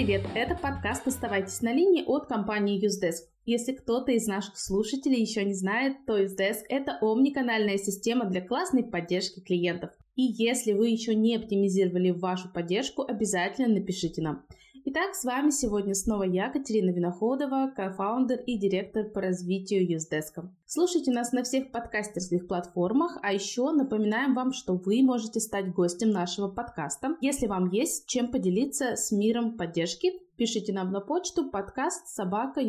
привет! Это подкаст «Оставайтесь на линии» от компании Usedesk. Если кто-то из наших слушателей еще не знает, то Usedesk — это омниканальная система для классной поддержки клиентов. И если вы еще не оптимизировали вашу поддержку, обязательно напишите нам. Итак, с вами сегодня снова я, Катерина Виноходова, кофаундер и директор по развитию Usedesk. Слушайте нас на всех подкастерских платформах, а еще напоминаем вам, что вы можете стать гостем нашего подкаста. Если вам есть чем поделиться с миром поддержки, пишите нам на почту подкаст собака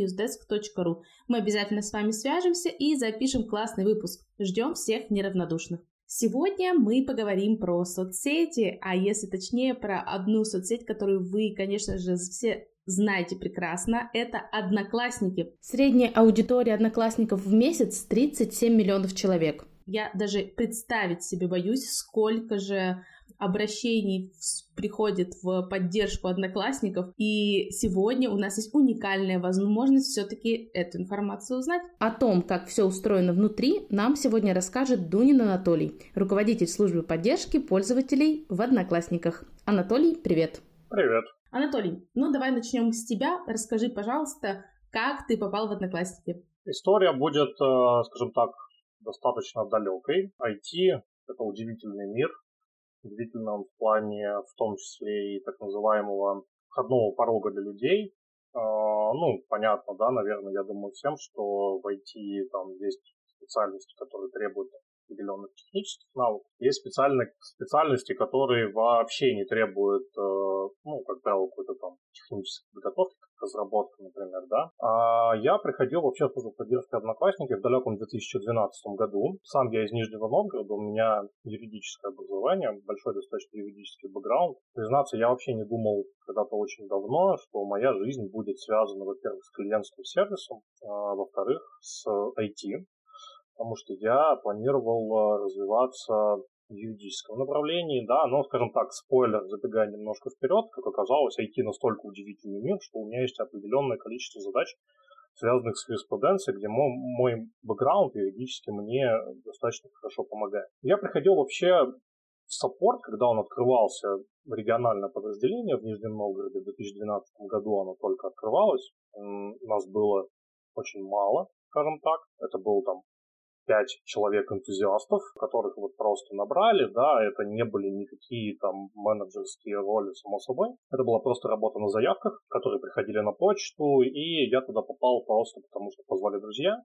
Мы обязательно с вами свяжемся и запишем классный выпуск. Ждем всех неравнодушных. Сегодня мы поговорим про соцсети, а если точнее про одну соцсеть, которую вы, конечно же, все знаете прекрасно, это Одноклассники. Средняя аудитория Одноклассников в месяц 37 миллионов человек. Я даже представить себе боюсь, сколько же обращений приходит в поддержку одноклассников, и сегодня у нас есть уникальная возможность все-таки эту информацию узнать. О том, как все устроено внутри, нам сегодня расскажет Дунин Анатолий, руководитель службы поддержки пользователей в Одноклассниках. Анатолий, привет! Привет! Анатолий, ну давай начнем с тебя. Расскажи, пожалуйста, как ты попал в Одноклассники? История будет, э, скажем так, достаточно далекой. IT — это удивительный мир, удивительном в плане, в том числе и так называемого входного порога для людей. А, ну, понятно, да, наверное, я думаю всем, что в IT там есть специальности, которые требуют определенных технических навыков. Есть специальные специальности, которые вообще не требуют, э, ну, как правило, какой-то там технической подготовки, как разработка, например, да. А я приходил вообще в службу поддержки одноклассники в далеком 2012 году. Сам я из Нижнего Новгорода, у меня юридическое образование, большой достаточно юридический бэкграунд. Признаться, я вообще не думал когда-то очень давно, что моя жизнь будет связана, во-первых, с клиентским сервисом, а во-вторых, с IT потому что я планировал э, развиваться в юридическом направлении, да, но, скажем так, спойлер, забегая немножко вперед, как оказалось, IT настолько удивительный мир, что у меня есть определенное количество задач, связанных с юриспруденцией, где мой, мой бэкграунд юридически мне достаточно хорошо помогает. Я приходил вообще в саппорт, когда он открывался, региональное подразделение в Нижнем Новгороде в 2012 году оно только открывалось. Нас было очень мало, скажем так. Это был там пять человек-энтузиастов, которых вот просто набрали, да, это не были никакие там менеджерские роли, само собой. Это была просто работа на заявках, которые приходили на почту, и я туда попал просто потому, что позвали друзья.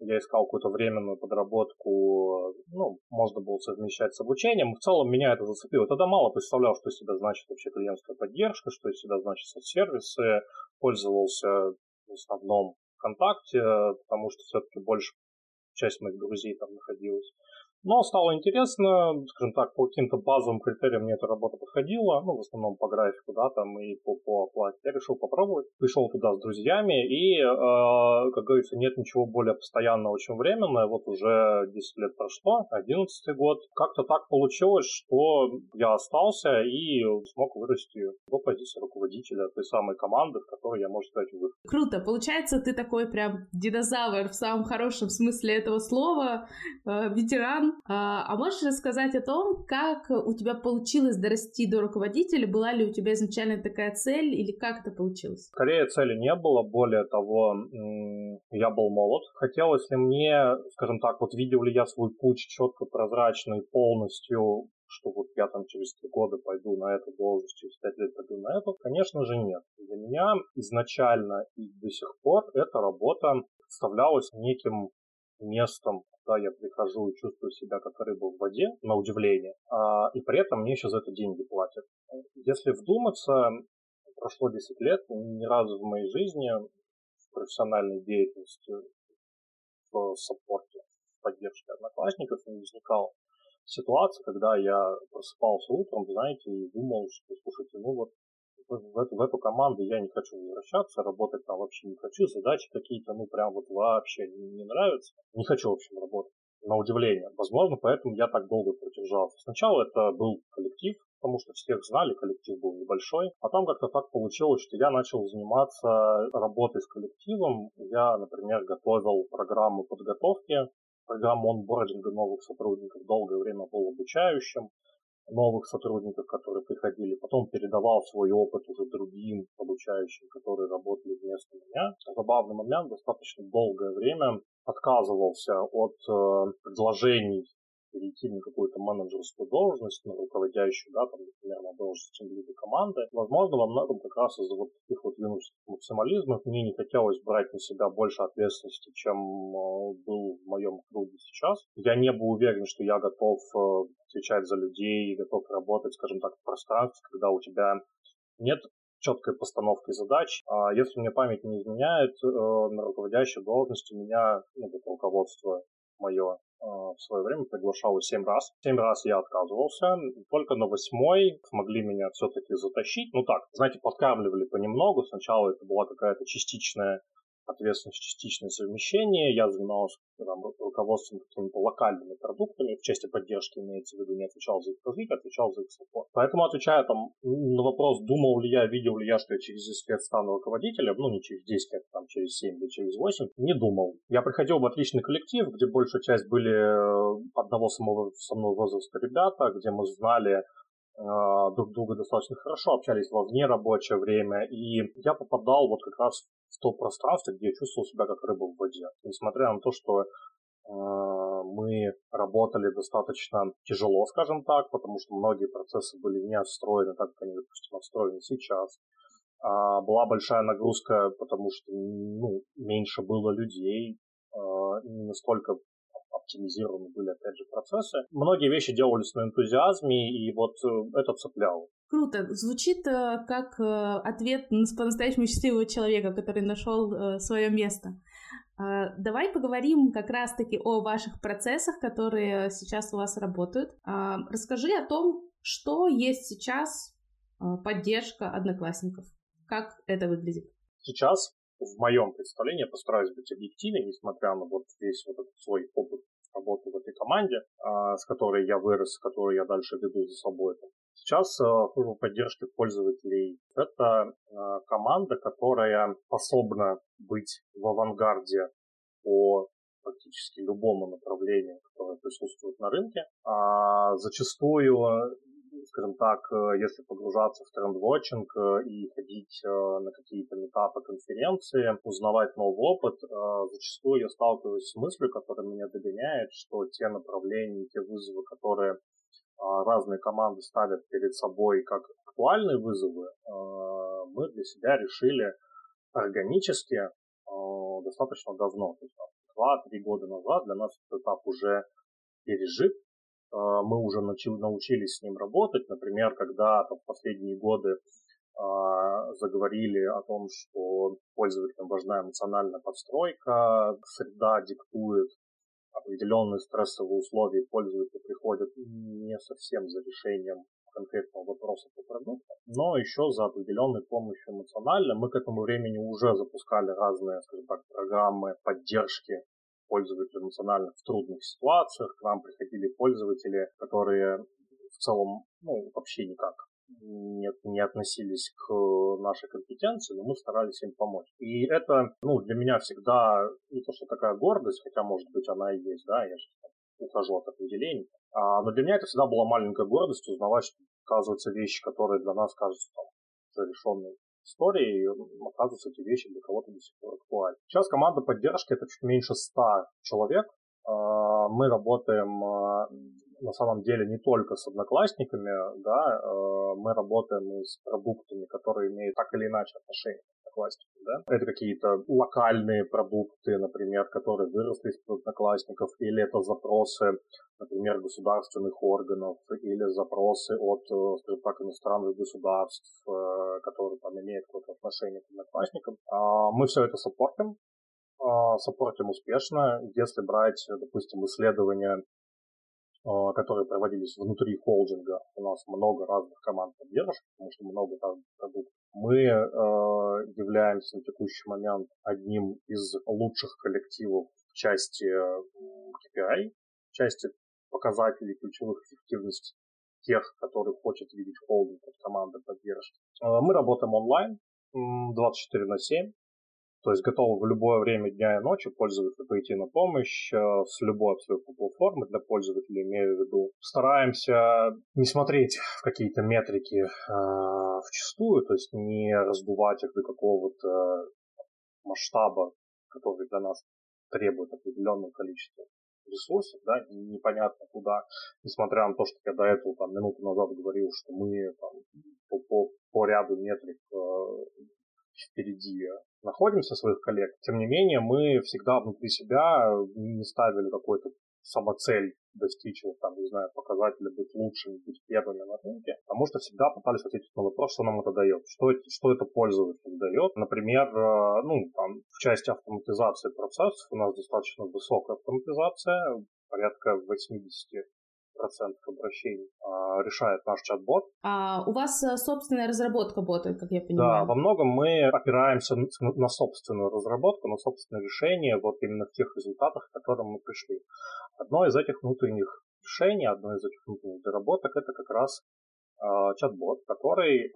Я искал какую-то временную подработку, ну, можно было совмещать с обучением. В целом меня это зацепило. Тогда мало представлял, что из себя значит вообще клиентская поддержка, что из себя значит сервисы. Пользовался в основном ВКонтакте, потому что все-таки больше часть моих друзей там находилась. Но стало интересно, скажем так, по каким-то базовым критериям мне эта работа подходила, ну, в основном по графику, да, там и по, по оплате. Я решил попробовать, пришел туда с друзьями, и, э, как говорится, нет ничего более постоянного, чем временное. Вот уже 10 лет прошло, 11 год. Как-то так получилось, что я остался и смог вырасти до позиции руководителя той самой команды, в которой я, можно сказать, вырос. Круто. Получается, ты такой прям динозавр в самом хорошем смысле этого слова, э, ветеран, а, а можешь рассказать о том, как у тебя получилось дорасти до руководителя? Была ли у тебя изначально такая цель или как это получилось? Скорее цели не было, более того, я был молод. Хотелось ли мне, скажем так, вот видел ли я свой путь четко, прозрачный, полностью что вот я там через три года пойду на эту должность, через пять лет пойду на эту? Конечно же нет. Для меня изначально и до сих пор эта работа представлялась неким местом да, я прихожу и чувствую себя как рыба в воде, на удивление, а, и при этом мне еще за это деньги платят. Если вдуматься, прошло 10 лет, ни разу в моей жизни в профессиональной деятельности в саппорте, в поддержке одноклассников не возникала ситуация, когда я просыпался утром, знаете, и думал, что, слушайте, ну вот в эту, в эту команду я не хочу возвращаться, работать там вообще не хочу, задачи какие-то, ну, прям вот вообще не, не нравятся. Не хочу, в общем, работать. На удивление. Возможно, поэтому я так долго продержался. Сначала это был коллектив, потому что всех знали, коллектив был небольшой. Потом как-то так получилось, что я начал заниматься работой с коллективом. Я, например, готовил программу подготовки, программу онбординга новых сотрудников, долгое время был обучающим. Новых сотрудников, которые приходили, потом передавал свой опыт уже другим обучающим, которые работали вместо меня. Забавный момент, достаточно долгое время отказывался от э, предложений перейти на какую-то менеджерскую должность, на руководящую, да, там, например, на должность тимлида команды. Возможно, во многом как раз из-за вот таких вот юношеских максимализмов мне не хотелось брать на себя больше ответственности, чем э, был в моем круге сейчас. Я не был уверен, что я готов э, отвечать за людей, готов работать, скажем так, в пространстве, когда у тебя нет четкой постановки задач. А если мне память не изменяет, э, на руководящей должности меня, ну, это руководство мое в свое время приглашал 7 раз. 7 раз я отказывался. Только на восьмой смогли меня все-таки затащить. Ну так, знаете, подкармливали понемногу. Сначала это была какая-то частичная ответственность, частичное совмещение. Я занимался там, руководством какими-то локальными продуктами, в части поддержки имеется в виду, не отвечал за их развитие, отвечал за их саппорт. Поэтому, отвечая там на вопрос, думал ли я, видел ли я, что я через 10 лет стану руководителем, ну не через 10 лет, там через 7 или через 8, не думал. Я приходил в отличный коллектив, где большая часть были э, одного самого, со мной возраста ребята, где мы знали э, друг друга достаточно хорошо, общались во вне рабочее время, и я попадал вот как раз в то пространство, где я чувствовал себя как рыба в воде. Несмотря на то, что э, мы работали достаточно тяжело, скажем так, потому что многие процессы были не отстроены так, как они, допустим, отстроены сейчас. А была большая нагрузка, потому что ну, меньше было людей, э, не настолько оптимизированы были, опять же, процессы. Многие вещи делались на энтузиазме, и вот э, это цепляло. Круто. Звучит э, как э, ответ по-настоящему счастливого человека, который нашел свое место. Давай поговорим как раз-таки о ваших процессах, которые сейчас у вас работают. Расскажи о том, что есть сейчас поддержка одноклассников. Как это выглядит? Сейчас в моем представлении, я постараюсь быть объективен, несмотря на вот весь вот этот свой опыт работы в этой команде, а, с которой я вырос, которую я дальше веду за собой. Сейчас а, служба поддержки пользователей – это а, команда, которая способна быть в авангарде по практически любому направлению, которое присутствует на рынке. А зачастую скажем так, э, если погружаться в тренд-вотчинг э, и ходить э, на какие-то метапы, конференции, узнавать новый опыт, зачастую я сталкиваюсь с мыслью, которая меня догоняет, что те направления, те вызовы, которые разные команды ставят перед собой как актуальные вызовы, мы для себя решили органически достаточно давно. То есть два-три года назад для нас этот этап уже пережит, мы уже научились с ним работать. Например, когда там, в последние годы а, заговорили о том, что пользователям важна эмоциональная подстройка, среда диктует определенные стрессовые условия, пользователи приходят не совсем за решением конкретного вопроса по продукту, но еще за определенной помощью эмоционально. Мы к этому времени уже запускали разные, скажем так, программы поддержки пользователей эмоционально в трудных ситуациях. К нам приходили пользователи, которые в целом ну, вообще никак не, не относились к нашей компетенции, но мы старались им помочь. И это ну, для меня всегда не то, что такая гордость, хотя, может быть, она и есть, да, я же ухожу от определений. А, но для меня это всегда была маленькая гордость узнавать, что, оказывается, вещи, которые для нас кажутся там, уже решенные истории, и оказывается, эти вещи для кого-то до сих пор актуальны. Сейчас команда поддержки это чуть меньше 100 человек. А, мы работаем а, на самом деле не только с одноклассниками, да, а, мы работаем и с продуктами, которые имеют так или иначе отношение к одноклассникам, да. Это какие-то локальные продукты, например, которые выросли из одноклассников, или это запросы, например, государственных органов, или запросы от, э, скажем так, иностранных государств, э, которые там имеют какое-то отношение к одноклассникам. Мы все это саппортим, саппортим успешно. Если брать, допустим, исследования а, которые проводились внутри холдинга. У нас много разных команд поддержки, потому что много разных продуктов. Мы э, являемся на текущий момент одним из лучших коллективов в части KPI, в части показателей ключевых эффективностей тех, которые хочет видеть холдинг от команды поддержки. Э, мы работаем онлайн 24 на 7. То есть готовы в любое время дня и ночи пользователю пойти на помощь э, с любой абсолютно платформы для пользователя, имею в виду. Стараемся не смотреть в какие-то метрики э, вчастую, то есть не раздувать их до какого-то масштаба, который для нас требует определенного количества ресурсов, да, и непонятно куда, несмотря на то, что я до этого там минуту назад говорил, что мы там, по, по, по ряду метрик э, впереди находимся своих коллег. Тем не менее, мы всегда внутри себя не ставили какой-то самоцель достичь, вот, там, не знаю, показателя, быть лучшими, быть первыми на рынке, потому что всегда пытались ответить на вопрос, что нам это дает, что, что это пользователю дает. Например, э, ну, там, в части автоматизации процессов у нас достаточно высокая автоматизация, порядка 80 процентов обращений а, решает наш чат-бот. А у вас э, собственная разработка бота, как я понимаю? Да, во многом мы опираемся на собственную разработку, на собственное решение, вот именно в тех результатах, к которым мы пришли. Одно из этих внутренних решений, одно из этих внутренних доработок, это как раз чат-бот, который э,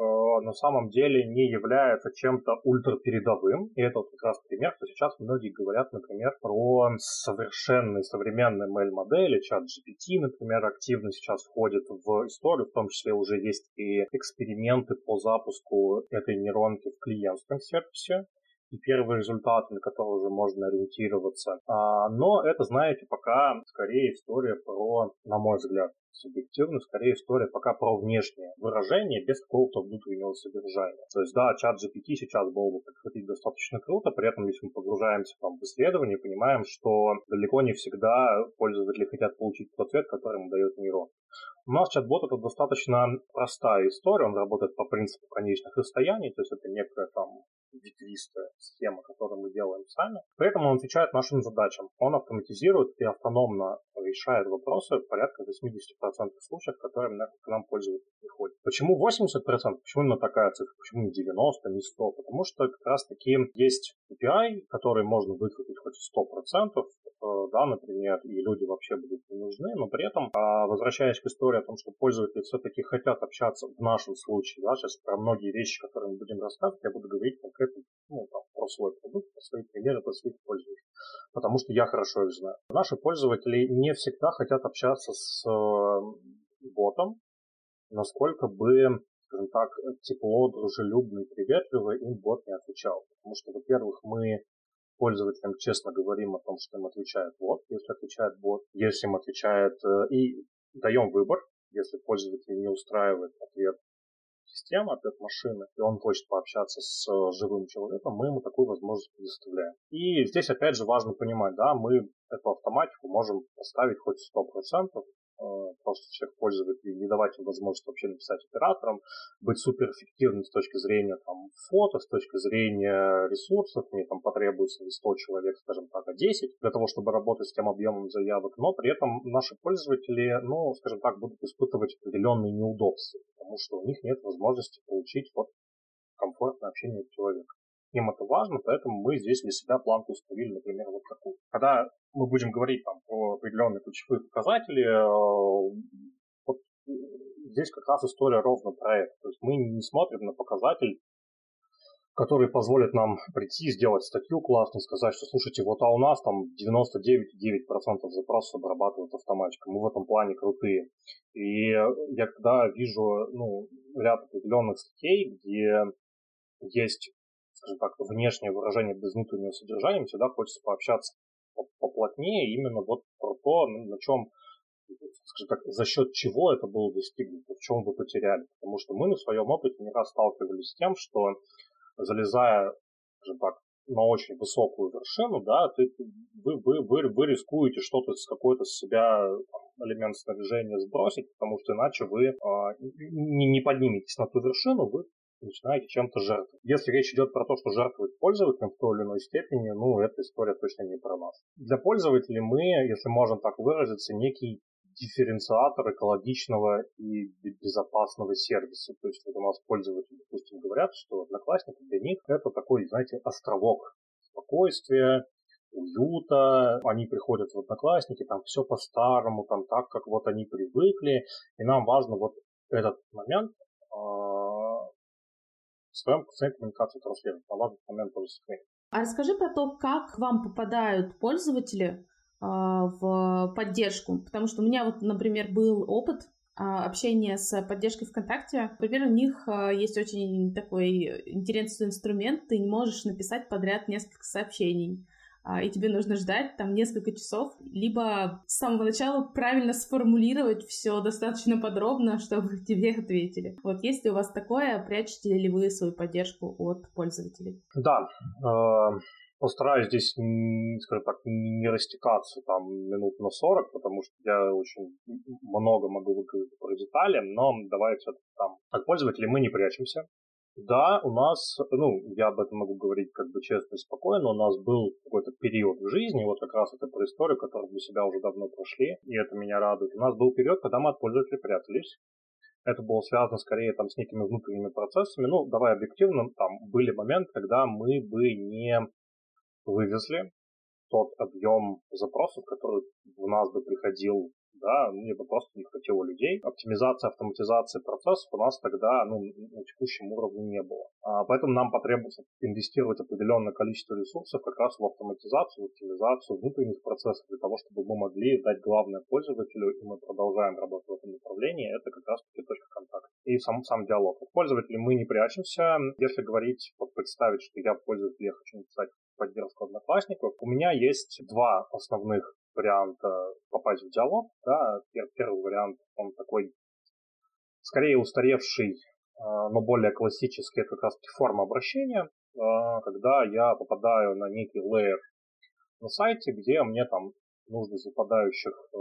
на самом деле не является чем-то ультрапередовым. И это вот как раз пример, что сейчас многие говорят, например, про совершенные современные ML-модели, чат GPT, например, активно сейчас входит в историю, в том числе уже есть и эксперименты по запуску этой нейронки в клиентском сервисе и первые результаты, на которые уже можно ориентироваться. А, но это, знаете, пока скорее история про, на мой взгляд, субъективно, скорее история пока про внешнее выражение без какого-то внутреннего содержания. То есть, да, чат GPT сейчас был бы подходить достаточно круто, при этом, если мы погружаемся там, в исследование, понимаем, что далеко не всегда пользователи хотят получить тот ответ, который им дает нейрон. У нас чат-бот это достаточно простая история, он работает по принципу конечных расстояний, то есть это некая там ветвистая схема, которую мы делаем сами. При этом он отвечает нашим задачам. Он автоматизирует и автономно решает вопросы порядка 80% случаев, которые к нам пользователь приходит. Почему 80%? Почему именно такая цифра? Почему не 90, не 100? Потому что как раз таки есть API, который можно выкрутить хоть 100%, э, да, например, и люди вообще будут не нужны, но при этом, а, возвращаясь к истории о том, что пользователи все-таки хотят общаться в нашем случае, да, сейчас про многие вещи, которые мы будем рассказывать, я буду говорить конкретно ну, там, про свой продукт, про свои примеры, про своих пользователей, потому что я хорошо их знаю. Наши пользователи не всегда хотят общаться с э, ботом, насколько бы, скажем так, тепло, дружелюбно и приветливо им бот не отвечал. Потому что, во-первых, мы пользователям честно говорим о том, что им отвечает бот, если отвечает бот, если им отвечает, э, и даем выбор, если пользователь не устраивает ответ системы, ответ машины, и он хочет пообщаться с э, живым человеком, мы ему такую возможность предоставляем. И здесь опять же важно понимать, да, мы эту автоматику можем поставить хоть 100%, Э, просто всех пользователей, не давать им возможность вообще написать операторам, быть суперэффективным с точки зрения там, фото, с точки зрения ресурсов, мне там потребуется не 100 человек, скажем так, а 10, для того, чтобы работать с тем объемом заявок, но при этом наши пользователи, ну, скажем так, будут испытывать определенные неудобства, потому что у них нет возможности получить вот комфортное общение с человеком. Им это важно, поэтому мы здесь для себя планку установили, например, вот такую. Когда мы будем говорить там, про определенные ключевые показатели, э, вот здесь как раз история ровно про это. То есть мы не смотрим на показатель, который позволит нам прийти, сделать статью классную, сказать, что, слушайте, вот а у нас там 99,9% запросов обрабатывают автоматика, мы в этом плане крутые. И я когда вижу ну, ряд определенных статей, где есть скажем так, внешнее выражение без внутреннего содержания, всегда хочется пообщаться поплотнее именно вот про то, на чем, скажем так, за счет чего это было достигнуто, в чем вы потеряли. Потому что мы на своем опыте не раз сталкивались с тем, что залезая, скажем так, на очень высокую вершину, да, ты, вы, вы, вы, вы рискуете что-то с какой-то с себя элемент снаряжения сбросить, потому что иначе вы э, не, не подниметесь на ту вершину, вы начинаете чем-то жертвовать. Если речь идет про то, что жертвует пользователем в той или иной степени, ну, эта история точно не про нас. Для пользователей мы, если можем так выразиться, некий дифференциатор экологичного и безопасного сервиса. То есть вот у нас пользователи, допустим, говорят, что Одноклассники для них это такой, знаете, островок спокойствия, уюта, они приходят в Одноклассники, там все по-старому, там так, как вот они привыкли, и нам важно вот этот момент а, в своем коэффициенте коммуникации транслировать. На данный момент тоже сохранить. А расскажи про то, как вам попадают пользователи а, в поддержку. Потому что у меня вот, например, был опыт а, общения с поддержкой ВКонтакте. Например, у них а, есть очень такой интересный инструмент. Ты не можешь написать подряд несколько сообщений и тебе нужно ждать там несколько часов, либо с самого начала правильно сформулировать все достаточно подробно, чтобы тебе ответили. Вот если у вас такое, прячете ли вы свою поддержку от пользователей? Да, постараюсь здесь, скажем так, не растекаться там минут на 40, потому что я очень много могу выговорить про детали, но давайте там, как пользователи мы не прячемся. Да, у нас, ну, я об этом могу говорить как бы честно и спокойно, у нас был какой-то период в жизни, вот как раз это про историю, которую для себя уже давно прошли, и это меня радует. У нас был период, когда мы от пользователей прятались, это было связано скорее там с некими внутренними процессами. Ну, давай объективно, там были моменты, когда мы бы не вывезли тот объем запросов, который в нас бы приходил да, мне бы просто не хватило людей. Оптимизация, автоматизация процессов у нас тогда ну, на текущем уровне не было. А, поэтому нам потребуется инвестировать определенное количество ресурсов как раз в автоматизацию, в оптимизацию внутренних процессов для того, чтобы мы могли дать главное пользователю, и мы продолжаем работать в этом направлении, это как раз-таки точка контакта. И сам, сам диалог. От пользователей мы не прячемся. Если говорить, представить, что я пользователь, я хочу написать поддержку одноклассников, у меня есть два основных варианта попасть в диалог. Да, первый вариант, он такой скорее устаревший, а, но более классический, это как раз форма обращения, а, когда я попадаю на некий лейер на сайте, где мне там нужно из выпадающих э,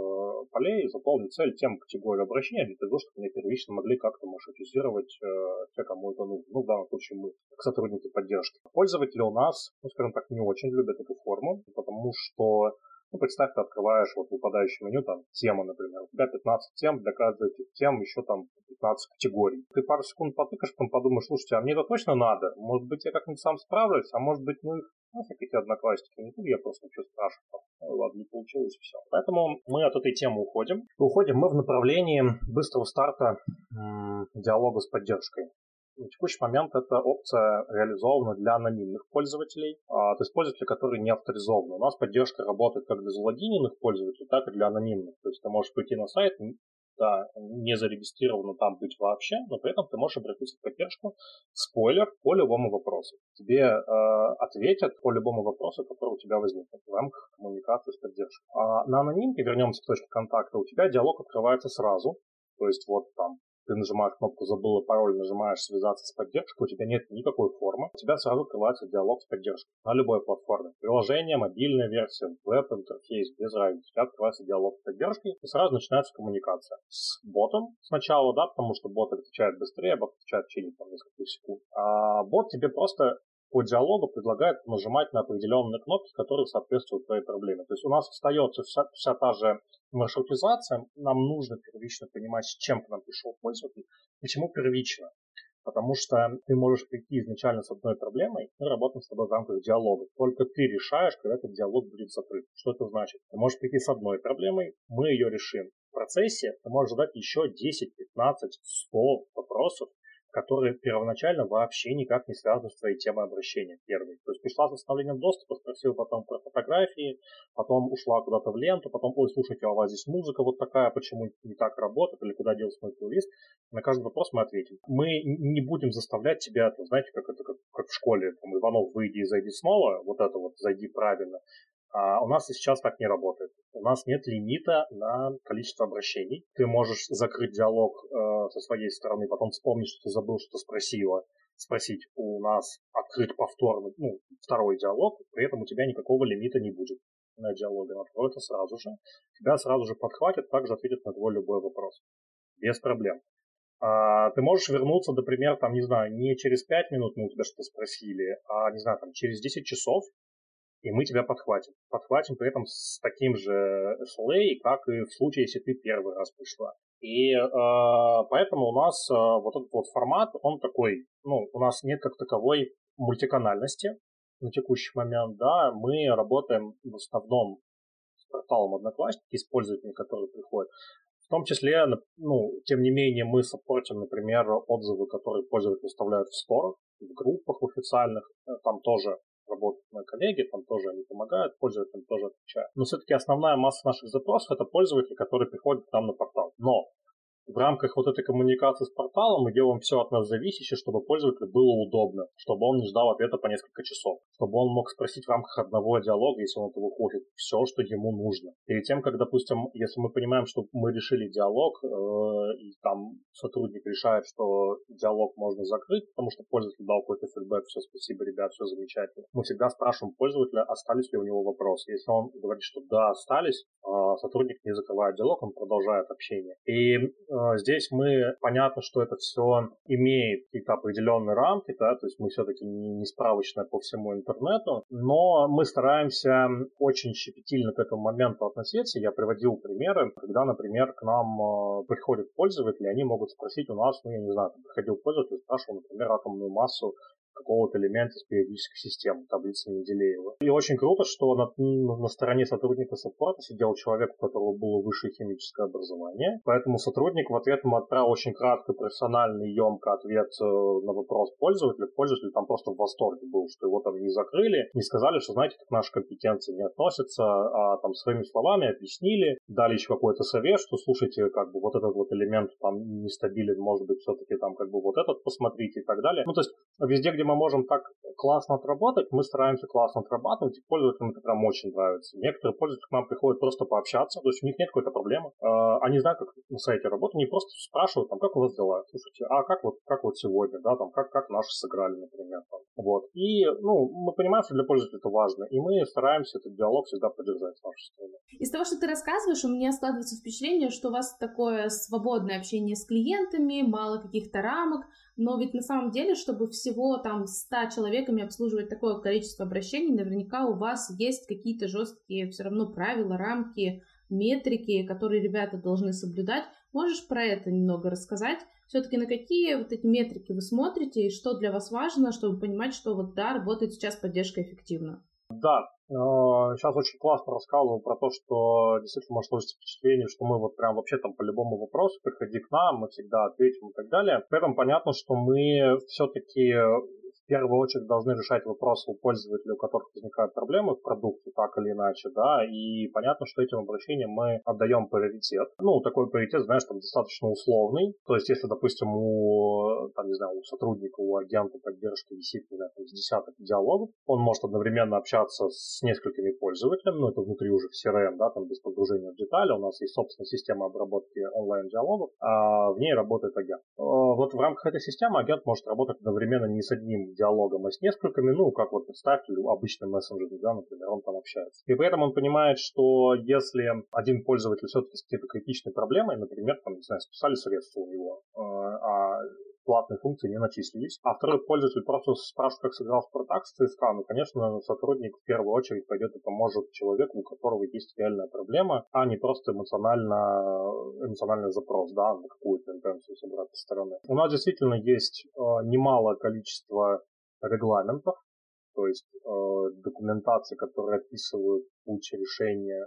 полей заполнить цель тем категорию обращения для того, чтобы мне первично могли как-то маршрутизировать э, те, кому это нужно. Ну, в данном случае мы, как сотрудники поддержки. Пользователи у нас, ну, скажем так, не очень любят эту форму, потому что ну, представь, ты открываешь вот выпадающее меню, там, тема, например. У тебя 15 тем, для каждой этих тем еще там 15 категорий. Ты пару секунд потыкаешь, потом подумаешь, слушайте, а мне это точно надо? Может быть, я как-нибудь сам справлюсь, а может быть, ну, их нафиг эти одноклассники, не буду я просто ничего спрашивать. Ну, ладно, не получилось, все. Поэтому мы от этой темы уходим. Уходим мы в направлении быстрого старта диалога с поддержкой. На текущий момент эта опция реализована для анонимных пользователей, а, то есть пользователи, которые не авторизованы. У нас поддержка работает как для залогиненных пользователей, так и для анонимных. То есть ты можешь прийти на сайт, да, не зарегистрировано там быть вообще, но при этом ты можешь обратиться в поддержку, спойлер, по любому вопросу. Тебе э, ответят по любому вопросу, который у тебя возникнет в рамках коммуникации с поддержкой. А на анонимке, вернемся к точке контакта, у тебя диалог открывается сразу, то есть вот там ты нажимаешь кнопку «Забыла пароль», нажимаешь «Связаться с поддержкой», у тебя нет никакой формы, у тебя сразу открывается диалог с поддержкой на любой платформе. Приложение, мобильная версия, веб-интерфейс, без разницы. У тебя открывается диалог с поддержкой, и сразу начинается коммуникация с ботом сначала, да, потому что бот отвечает быстрее, бот отвечает в течение там, нескольких секунд. А бот тебе просто по диалогу предлагает нажимать на определенные кнопки, которые соответствуют твоей проблеме. То есть у нас остается вся, вся та же маршрутизация. Нам нужно первично понимать, с чем к нам пришел пользователь. Почему первично? Потому что ты можешь прийти изначально с одной проблемой, мы работаем с тобой в рамках диалога. Только ты решаешь, когда этот диалог будет закрыт. Что это значит? Ты можешь прийти с одной проблемой, мы ее решим. В процессе ты можешь задать еще 10, 15, 100 вопросов, которые первоначально вообще никак не связаны с твоей темой обращения первой. То есть пришла с восстановлением доступа, спросила потом про фотографии, потом ушла куда-то в ленту, потом, ой, слушайте, а у вас здесь музыка вот такая, почему не так работает, или куда делся мой плейлист. На каждый вопрос мы ответим. Мы не будем заставлять тебя, знаете, как это как, как в школе, там, Иванов, выйди и зайди снова, вот это вот, зайди правильно. А у нас сейчас так не работает. У нас нет лимита на количество обращений. Ты можешь закрыть диалог э, со своей стороны, потом вспомнить, что ты забыл, что спросила, спросить у нас открыт повторный, ну, второй диалог, при этом у тебя никакого лимита не будет на диалоге. Он откроется сразу же. Тебя сразу же подхватит, также ответит на твой любой вопрос. Без проблем. А, ты можешь вернуться, например, там, не знаю, не через 5 минут мы у тебя что-то спросили, а, не знаю, там, через 10 часов, и мы тебя подхватим. Подхватим при этом с таким же SLA, как и в случае, если ты первый раз пришла. И э, поэтому у нас э, вот этот вот формат, он такой, ну, у нас нет как таковой мультиканальности на текущий момент, да, мы работаем в основном с порталом Одноклассники, с пользователями, которые приходят. В том числе, ну, тем не менее, мы саппортим, например, отзывы, которые пользователи выставляют в сторах, в группах официальных, там тоже работают мои коллеги, там тоже они помогают, пользователям тоже отвечают. Но все-таки основная масса наших запросов это пользователи, которые приходят к нам на портал. Но в рамках вот этой коммуникации с порталом мы делаем все от нас зависящее, чтобы пользователю было удобно, чтобы он не ждал ответа по несколько часов, чтобы он мог спросить в рамках одного диалога, если он этого хочет, все, что ему нужно. Перед тем, как, допустим, если мы понимаем, что мы решили диалог, э, и там сотрудник решает, что диалог можно закрыть, потому что пользователь дал какой-то фидбэк, все, спасибо, ребят, все замечательно. Мы всегда спрашиваем пользователя, остались ли у него вопросы. Если он говорит, что да, остались, э, сотрудник не закрывает диалог, он продолжает общение. И Э, здесь мы, понятно, что это все имеет какие-то определенные рамки, да, то есть мы все-таки не, справочная по всему интернету, но мы стараемся очень щепетильно к этому моменту относиться. Я приводил примеры, когда, например, к нам э, приходят пользователи, они могут спросить у нас, ну, я не знаю, приходил пользователь, спрашивал, например, атомную массу какого-то элемента из периодической системы, таблицы Менделеева. И очень круто, что на, на стороне сотрудника саппорта сидел человек, у которого было высшее химическое образование. Поэтому сотрудник в ответ ему отправил очень кратко, профессиональный, емко ответ э, на вопрос пользователя. Пользователь там просто в восторге был, что его там не закрыли, не сказали, что, знаете, к нашей компетенции не относятся, а там своими словами объяснили, дали еще какой-то совет, что, слушайте, как бы вот этот вот элемент там нестабилен, может быть, все-таки там как бы вот этот посмотрите и так далее. Ну, то есть везде, где мы можем так классно отработать, мы стараемся классно отрабатывать, и пользователям это прям очень нравится. Некоторые пользователи к нам приходят просто пообщаться, то есть у них нет какой-то проблемы. А, они знают, как на сайте работать, они просто спрашивают, там, как у вас дела, слушайте, а как вот, как вот сегодня, да, там, как, как наши сыграли, например, там. Вот. И, ну, мы понимаем, что для пользователя это важно, и мы стараемся этот диалог всегда поддержать с нашей стороны. Из того, что ты рассказываешь, у меня складывается впечатление, что у вас такое свободное общение с клиентами, мало каких-то рамок, но ведь на самом деле, чтобы всего там 100 человеками обслуживать такое количество обращений, наверняка у вас есть какие-то жесткие все равно правила, рамки, метрики, которые ребята должны соблюдать. Можешь про это немного рассказать? Все-таки на какие вот эти метрики вы смотрите и что для вас важно, чтобы понимать, что вот да, работает сейчас поддержка эффективно? Да, сейчас э, очень классно рассказывал про то, что действительно может сложиться впечатление, что мы вот прям вообще там по любому вопросу, приходи к нам, мы всегда ответим и так далее. При этом понятно, что мы все-таки первую очередь должны решать вопросы у пользователей, у которых возникают проблемы в продукте, так или иначе, да, и понятно, что этим обращениям мы отдаем приоритет. Ну, такой приоритет, знаешь, там достаточно условный. То есть, если, допустим, у, там, не знаю, у сотрудника, у агента поддержки висит, не знаю, там, с десяток диалогов, он может одновременно общаться с несколькими пользователями, ну, это внутри уже в CRM, да, там, без погружения в детали, у нас есть собственная система обработки онлайн-диалогов, а в ней работает агент. А, вот в рамках этой системы агент может работать одновременно не с одним диалогом, а с несколькими, ну, как вот представьте, обычный мессенджер, да, например, он там общается. И при этом он понимает, что если один пользователь все-таки с какой-то критичной проблемой, например, там, не знаю, списали средства у него, э, а платные функции не начислились. А второй пользователь просто спрашивает, как сыграл Спартак с ЦСКА. Ну, конечно, сотрудник в первую очередь пойдет и поможет человеку, у которого есть реальная проблема, а не просто эмоционально, эмоциональный запрос, да, на какую-то интенцию с обратной стороны. У нас действительно есть э, немалое количество регламентов, то есть э, документации, которые описывают путь решения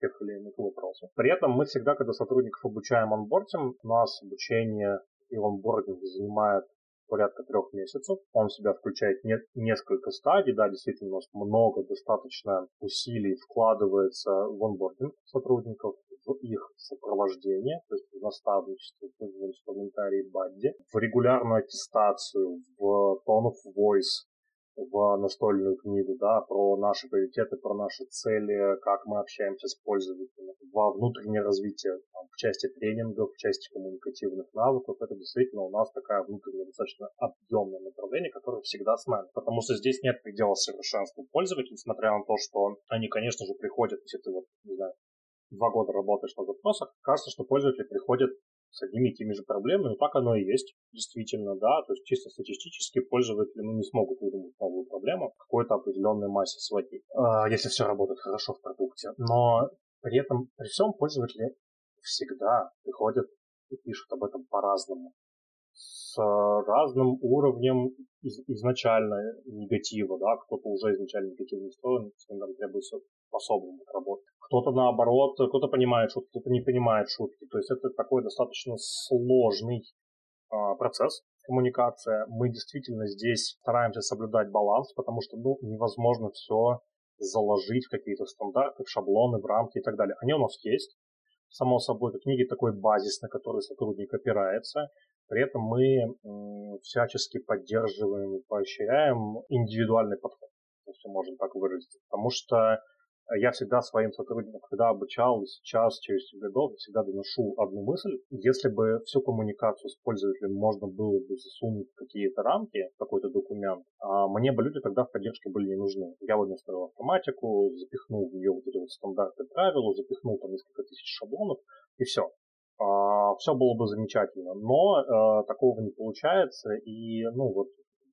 тех или иных вопросов. При этом мы всегда, когда сотрудников обучаем онбордим, у нас обучение и онбординг занимает порядка трех месяцев. Он в себя включает не, несколько стадий, да, действительно у нас много достаточно усилий вкладывается в онбординг сотрудников, в их сопровождение, то есть в наставничество, в инструментарий Бадди, в регулярную аттестацию, в tone of voice, в настольную книгу, да, про наши приоритеты, про наши цели, как мы общаемся с пользователями, во внутреннее развитие там, в части тренингов, в части коммуникативных навыков. Это действительно у нас такая внутренняя достаточно объемное направление, которое всегда с нами. Потому что здесь нет предела совершенству пользователей, несмотря на то, что они, конечно же, приходят, если ты вот, не знаю, два года работаешь на запросах, кажется, что пользователи приходят с одними и теми же проблемами, но так оно и есть, действительно, да, то есть чисто статистически пользователи ну, не смогут выдумать новую проблему в какой-то определенной массе сводить, э, если все работает хорошо в продукте. Но при этом, при всем пользователи всегда приходят и пишут об этом по-разному. С разным уровнем из, изначально негатива, да, кто-то уже изначально негативно настроен, с ним требуется по-особому работать. Кто-то наоборот, кто-то понимает шутки, кто-то не понимает шутки. То есть это такой достаточно сложный а, процесс. коммуникация. Мы действительно здесь стараемся соблюдать баланс, потому что ну, невозможно все заложить в какие-то стандарты, в шаблоны, в рамки и так далее. Они у нас есть. Само собой, это книги такой базис, на который сотрудник опирается. При этом мы всячески поддерживаем и поощряем индивидуальный подход, если можно так выразиться. Потому что я всегда своим сотрудникам, когда обучал, сейчас, через годов, всегда доношу одну мысль. Если бы всю коммуникацию с пользователем можно было бы засунуть в какие-то рамки, какой-то документ, а мне бы люди тогда в поддержке были не нужны. Я бы настроил автоматику, запихнул в нее вот эти вот стандарты правила, запихнул там несколько тысяч шаблонов, и все. А, все было бы замечательно. Но а, такого не получается, и ну вот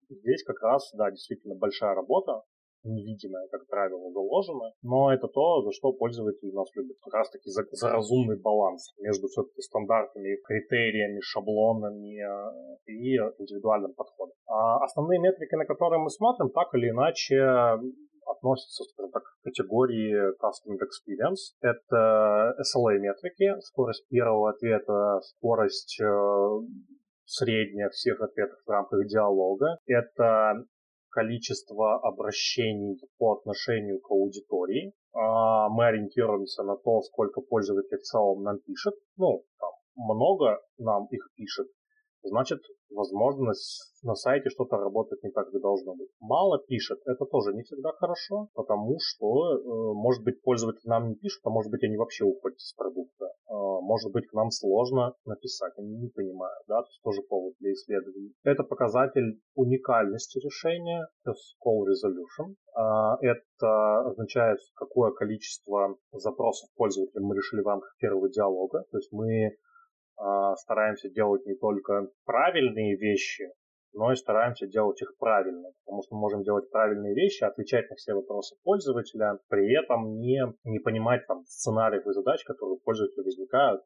здесь как раз, да, действительно большая работа, невидимое, как правило, заложено, но это то, за что пользователи нас любят. Как раз таки за, за разумный баланс между все-таки стандартами, критериями, шаблонами э, и индивидуальным подходом. А основные метрики, на которые мы смотрим, так или иначе относятся, скажем так, к категории Custom Experience. Это SLA-метрики, скорость первого ответа, скорость э, средняя всех ответов в рамках диалога. Это количество обращений по отношению к аудитории. А, мы ориентируемся на то, сколько пользователей в целом нам пишет. Ну, там, много нам их пишет. Значит, возможно, на сайте что-то работает не так, как должно быть. Мало пишет, это тоже не всегда хорошо, потому что, э, может быть, пользователь нам не пишет, а может быть, они вообще уходят из продукта. Э, может быть, к нам сложно написать, они не понимают, да, то есть тоже повод для исследований. Это показатель уникальности решения, то есть call resolution. Э, это означает, какое количество запросов пользователя мы решили в рамках первого диалога, то есть мы стараемся делать не только правильные вещи, но и стараемся делать их правильно, потому что мы можем делать правильные вещи, отвечать на все вопросы пользователя, при этом не, не понимать там сценариев и задач, которые у пользователя возникают,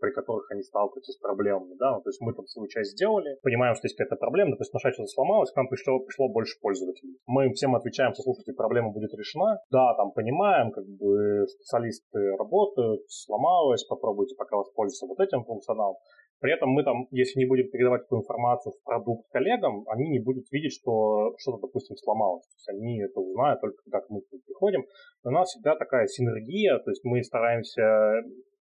при которых они сталкиваются с проблемами, да, ну, то есть мы там свою часть сделали, понимаем, что есть какая-то проблема, допустим, наша что-то сломалось, к нам пришло, пришло больше пользователей. Мы всем отвечаем, что, слушайте, проблема будет решена, да, там понимаем, как бы специалисты работают, сломалось, попробуйте пока воспользоваться вот этим функционалом, при этом мы там, если не будем передавать эту информацию в продукт коллегам, они не будут видеть, что что-то, допустим, сломалось. То есть они это узнают только когда мы к ним приходим. у нас всегда такая синергия, то есть мы стараемся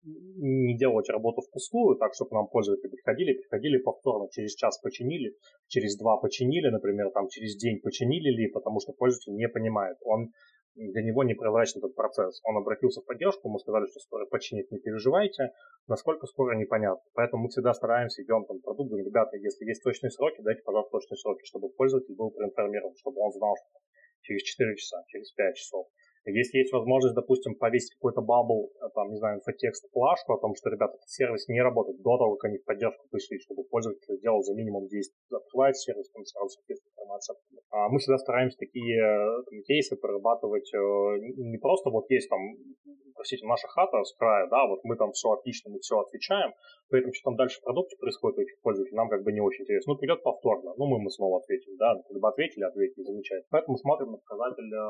не делать работу впустую, так, чтобы нам пользователи приходили, приходили повторно, через час починили, через два починили, например, там через день починили ли, потому что пользователь не понимает. Он для него непрозрачен этот процесс. Он обратился в поддержку, мы сказали, что скоро починить, не переживайте, насколько скоро непонятно. Поэтому мы всегда стараемся, идем там продукт, говорим, ребята, если есть точные сроки, дайте, пожалуйста, точные сроки, чтобы пользователь был проинформирован, чтобы он знал, что через 4 часа, через 5 часов. Если есть возможность, допустим, повесить какой-то bubble, э, там, не знаю, инфотекст, плашку о том, что, ребята, этот сервис не работает до того, как они в поддержку пришли, чтобы пользователь сделал за минимум действий, открывает сервис, там сразу соответствует информация. А мы всегда стараемся такие э, там, кейсы прорабатывать э, не просто вот есть там, простите, наша хата с края, да, вот мы там все отлично, мы все отвечаем, при этом, что там дальше в продукте происходит у этих пользователей, нам как бы не очень интересно. Ну, придет повторно, ну, мы, мы снова ответим, да, когда ответили, ответили, замечательно. Поэтому смотрим на показатель э,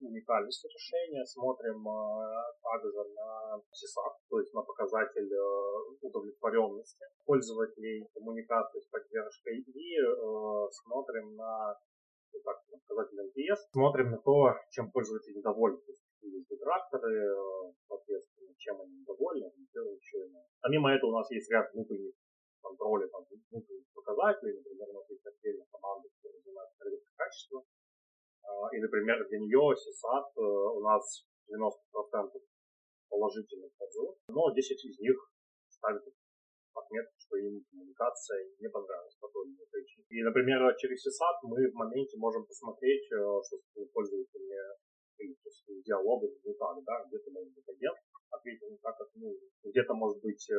уникальности решения, смотрим э, также на CSAT, то есть на показатель э, удовлетворенности пользователей, коммуникации с поддержкой, и э, смотрим на так, показатель NPS, смотрим на то, чем пользователи довольны. То есть есть детракторы, э, соответственно, чем они недовольны, еще и Помимо этого у нас есть ряд внутренних контроля, там, внутренних показателей, например, у нас есть отдельная команда, которая занимается проверкой качества, а, и, например, для нее CSAT э, у нас 90% положительных отзывов, но 10 из них ставят отметку, что им коммуникация не понравилась по той причине. И, например, через CSAT мы в моменте можем посмотреть, э, что пользователи то есть диалога не так, да, где-то может быть агент ответил так, как нужно. Где-то, может быть, э,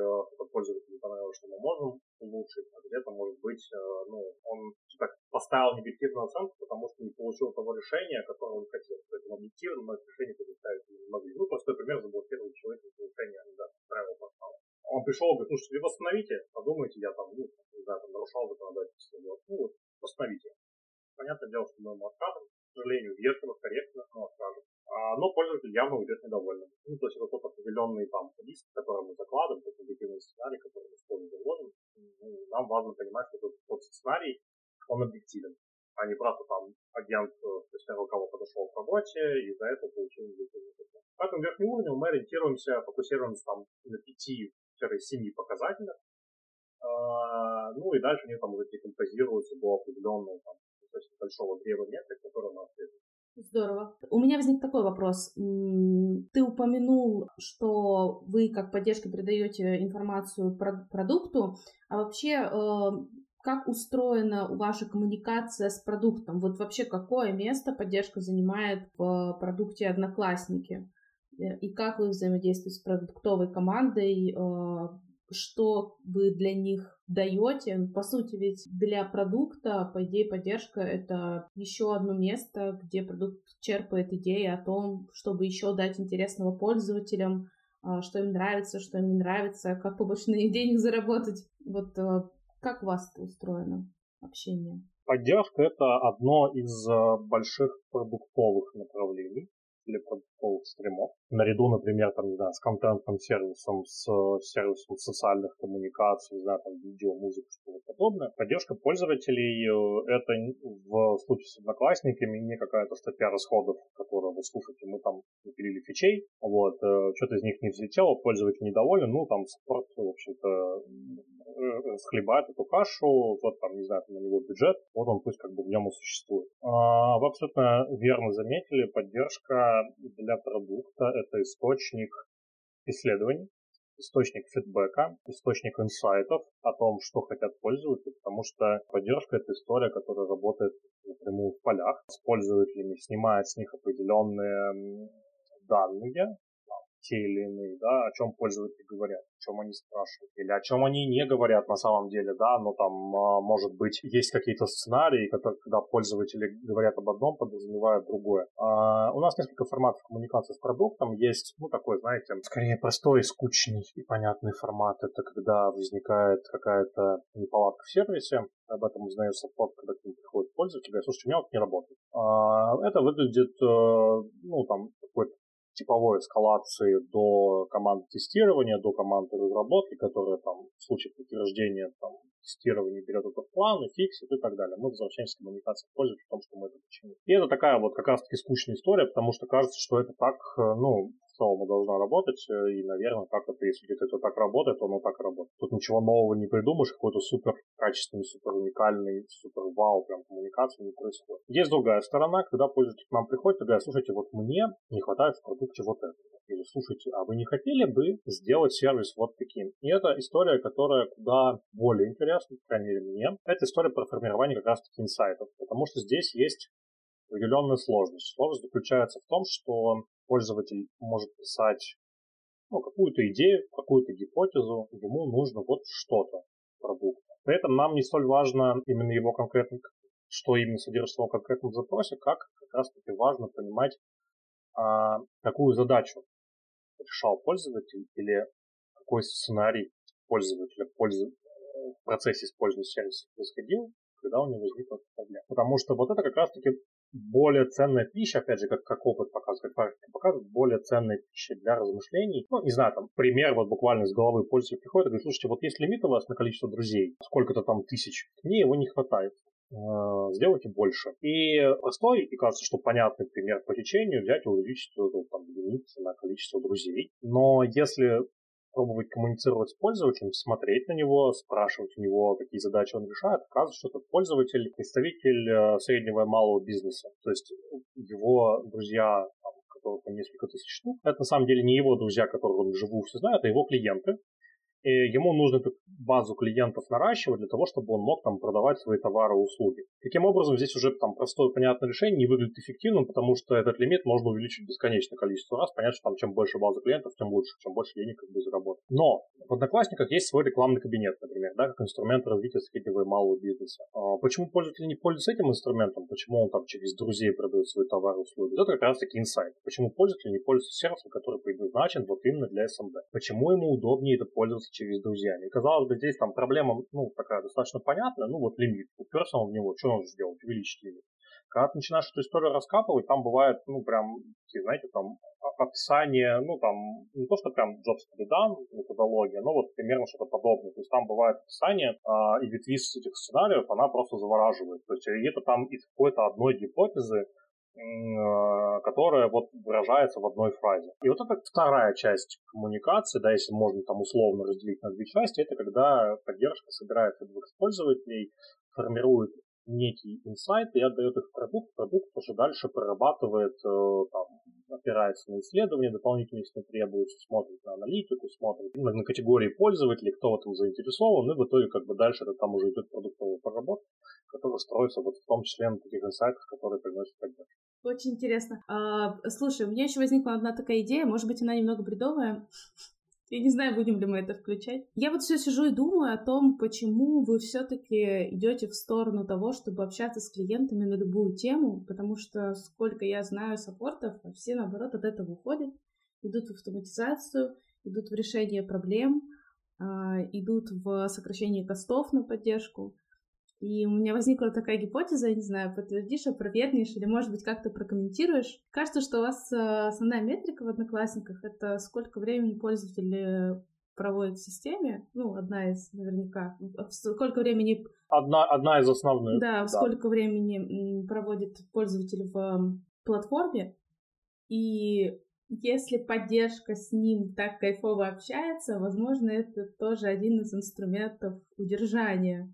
пользователю понравилось, что мы можем улучшить, а где-то, может быть, э, ну, он так поставил негативную оценку, потому что не получил того решения, которое он хотел. Поэтому объективно мы это решение предоставить не могли. Ну, простой пример, заблокировал человека решение да, правил портала. Он пришел, говорит, ну что, вы восстановите, подумайте, я там, ну, не знаю, там нарушал законодательство. Ну, вот, восстановите. Понятное дело, что мы ему откажем, сожалению, вежливо, корректно, но скажем. А, но пользователь явно уйдет недовольным. Ну, то есть это тот определенный там риск, который мы закладываем, тот негативный сценарий, который мы используем заложим. Ну, нам важно понимать, что этот, тот сценарий, он объективен, а не просто там агент, э, то есть кого подошел к работе и за это получил негативный результат. Поэтому верхнем уровне мы ориентируемся, фокусируемся там на 5-7 показателях, а, ну и дальше они там уже декомпозируются до определенного там, достаточно большого древа метрик, которое у нас есть. Здорово. У меня возник такой вопрос. Ты упомянул, что вы как поддержка передаете информацию про продукту, а вообще э, как устроена ваша коммуникация с продуктом? Вот вообще какое место поддержка занимает в продукте Одноклассники? Э, и как вы взаимодействуете с продуктовой командой? Э, что вы для них даете. По сути, ведь для продукта, по идее, поддержка — это еще одно место, где продукт черпает идеи о том, чтобы еще дать интересного пользователям, а, что им нравится, что им не нравится, как побольше денег заработать. Вот а, как у вас это устроено, общение? Поддержка — это одно из а, больших продуктовых направлений для продуктовых стримов. Наряду, например, там, не знаю, с контентным сервисом, с сервисом социальных коммуникаций, не знаю, там, видео, музыку, что-то подобное. Поддержка пользователей э, — это в случае с одноклассниками не какая-то статья расходов, которую вы слушаете, мы там напилили фичей, вот, э, что-то из них не взлетело, пользователь недоволен, ну, там, спорт, в общем-то, схлебает эту кашу, вот там, не знаю, на него бюджет, вот он пусть как бы в нем и существует. А, вы абсолютно верно заметили, поддержка для продукта — это источник исследований, источник фидбэка, источник инсайтов о том, что хотят пользователи, потому что поддержка — это история, которая работает напрямую в полях с пользователями, снимает с них определенные данные, те или иные, да, о чем пользователи говорят, о чем они спрашивают, или о чем они не говорят на самом деле, да, но там, а, может быть, есть какие-то сценарии, которые, когда пользователи говорят об одном, подразумевают другое. А у нас несколько форматов коммуникации с продуктом. Есть, ну, такой, знаете, скорее простой, скучный и понятный формат. Это когда возникает какая-то неполадка в сервисе, об этом узнает саппорт, когда к ним приходит пользователь, говорит, слушайте, у меня вот не работает. А, это выглядит, э, ну, там, какой-то типовой эскалации до команды тестирования, до команды разработки, которая там в случае подтверждения там, тестирования берет это в план и фиксит и так далее. Мы возвращаемся к коммуникации пользователя в том, что мы это починили. И это такая вот как раз-таки скучная история, потому что кажется, что это так, э, ну, целом должна работать, э, и, наверное, как это, если это так работает, оно так работает. Тут ничего нового не придумаешь, какой-то супер качественный, супер уникальный, супер вау, прям коммуникации не происходит. Есть другая сторона, когда пользователь к нам приходит и слушайте, вот мне не хватает в продукте вот этого. Или слушайте, а вы не хотели бы сделать сервис вот таким? И это история, которая куда более интересна, по крайней мере мне. Это история про формирование как раз-таки инсайтов, потому что здесь есть определенная сложность. Сложность заключается в том, что пользователь может писать ну, какую-то идею, какую-то гипотезу, ему нужно вот что-то продукт. При этом нам не столь важно именно его конкретно, что именно содержится в его конкретном запросе, как как раз таки важно понимать, а, какую задачу решал пользователь или какой сценарий пользователя в процессе использования сервиса происходил, когда у него возникла проблема. Потому что вот это как раз таки более ценная пища, опять же, как, как опыт показывает, как практика показывает, более ценная пища для размышлений. Ну, не знаю, там, пример вот буквально из головы пользователя приходит и говорит, слушайте, вот есть лимит у вас на количество друзей, сколько-то там тысяч, мне его не хватает э, сделайте больше. И простой, и кажется, что понятный пример по течению, взять и увеличить там, лимит на количество друзей. Но если пробовать коммуницировать с пользователем, смотреть на него, спрашивать у него, какие задачи он решает, оказывается, что этот пользователь представитель э, среднего и малого бизнеса. То есть его друзья, которых несколько тысяч штук, это на самом деле не его друзья, которых он вживую все знает, а его клиенты, и ему нужно базу клиентов наращивать для того, чтобы он мог там продавать свои товары и услуги. Таким образом, здесь уже там простое понятное решение не выглядит эффективным, потому что этот лимит можно увеличить бесконечное количество раз. Понятно, что там чем больше база клиентов, тем лучше, чем больше денег как бы заработать. Но в Одноклассниках есть свой рекламный кабинет, например, да, как инструмент развития среднего и малого бизнеса. А почему пользователь не пользуется этим инструментом? Почему он там через друзей продает свои товары и услуги? Это как раз таки инсайт. Почему пользователь не пользуется сервисом, который предназначен вот именно для SMB? Почему ему удобнее это пользоваться через друзьями? И казалось бы, здесь там проблема, ну, такая достаточно понятная, ну, вот лимит. Уперся он в него, что он сделать? Увеличить лимит. Когда ты начинаешь эту историю раскапывать, там бывает, ну, прям, знаете, там описание, ну, там, не то, что прям be done, методология, но вот примерно что-то подобное. То есть там бывает описание, а, и ветвиз этих сценариев, она просто завораживает. То есть это там из какой-то одной гипотезы Э, которая вот выражается в одной фразе. И вот это вторая часть коммуникации, да, если можно там условно разделить на две части, это когда поддержка собирает двух пользователей, формирует некий инсайт и отдает их в продукт, продукт уже дальше прорабатывает, э, там, опирается на исследования дополнительные, если требуется, смотрит на аналитику, смотрит на, на категории пользователей, кто в этом заинтересован, и в итоге как бы дальше это там уже идет продуктовая проработка, которая строится вот в том числе на таких инсайтах, которые приносят поддержку. Очень интересно. А, слушай, у меня еще возникла одна такая идея, может быть, она немного бредовая. Я не знаю, будем ли мы это включать. Я вот все сижу и думаю о том, почему вы все-таки идете в сторону того, чтобы общаться с клиентами на любую тему, потому что сколько я знаю саппортов, все наоборот от этого уходят, идут в автоматизацию, идут в решение проблем, а, идут в сокращение костов на поддержку. И у меня возникла такая гипотеза, я не знаю, подтвердишь, опровергнешь или, может быть, как-то прокомментируешь. Кажется, что у вас э, основная метрика в Одноклассниках — это сколько времени пользователи проводят в системе, ну, одна из наверняка, сколько времени... Одна, одна из основных. Да, да, сколько времени проводит пользователь в платформе, и если поддержка с ним так кайфово общается, возможно, это тоже один из инструментов удержания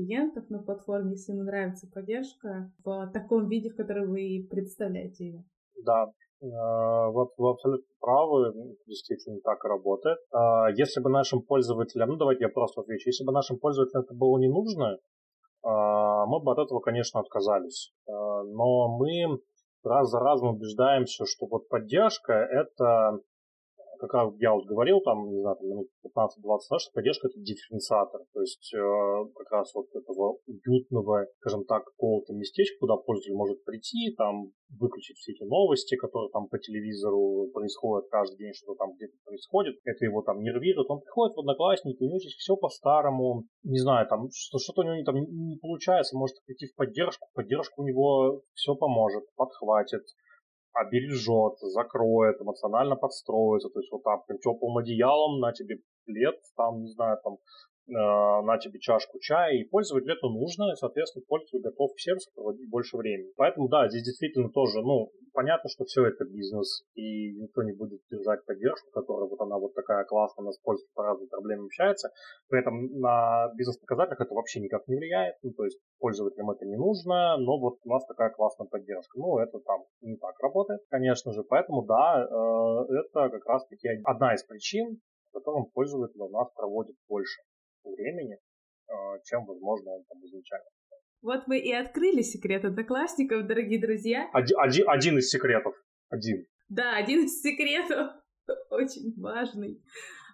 клиентов на платформе, если ему нравится поддержка в таком виде, в котором вы представляете ее. Да, э, вы, вы абсолютно правы, действительно так и работает. А, если бы нашим пользователям, ну давайте я просто отвечу, если бы нашим пользователям это было не нужно, а, мы бы от этого, конечно, отказались. А, но мы раз за разом убеждаемся, что вот поддержка это как я вот говорил, там, не знаю, минут 15-20 назад, что поддержка это дифференциатор. То есть э, как раз вот этого уютного, скажем так, какого-то местечка, куда пользователь может прийти, там выключить все эти новости, которые там по телевизору происходят каждый день, что там где-то происходит. Это его там нервирует. Он приходит в Одноклассники, у него здесь все по-старому. Не знаю, там что, что-то у него там не получается, может прийти в поддержку. Поддержка у него все поможет, подхватит обережет, закроет, эмоционально подстроится, то есть вот там теплым одеялом на тебе плед, там, не знаю, там на тебе чашку чая, и пользователю это нужно, и, соответственно, пользователь готов в сервис проводить больше времени. Поэтому, да, здесь действительно тоже, ну, понятно, что все это бизнес, и никто не будет держать поддержку, которая вот она вот такая классная, нас пользователь по разным проблемам общается. При этом на бизнес-показателях это вообще никак не влияет, ну, то есть пользователям это не нужно, но вот у нас такая классная поддержка. Ну, это там не так работает, конечно же, поэтому, да, э, это как раз-таки одна из причин, которым пользователь у нас проводит больше времени, а, чем, возможно, он там изначально. Вот мы и открыли секрет одноклассников, дорогие друзья. Один, один, один из секретов. Один. Да, один из секретов. Очень важный.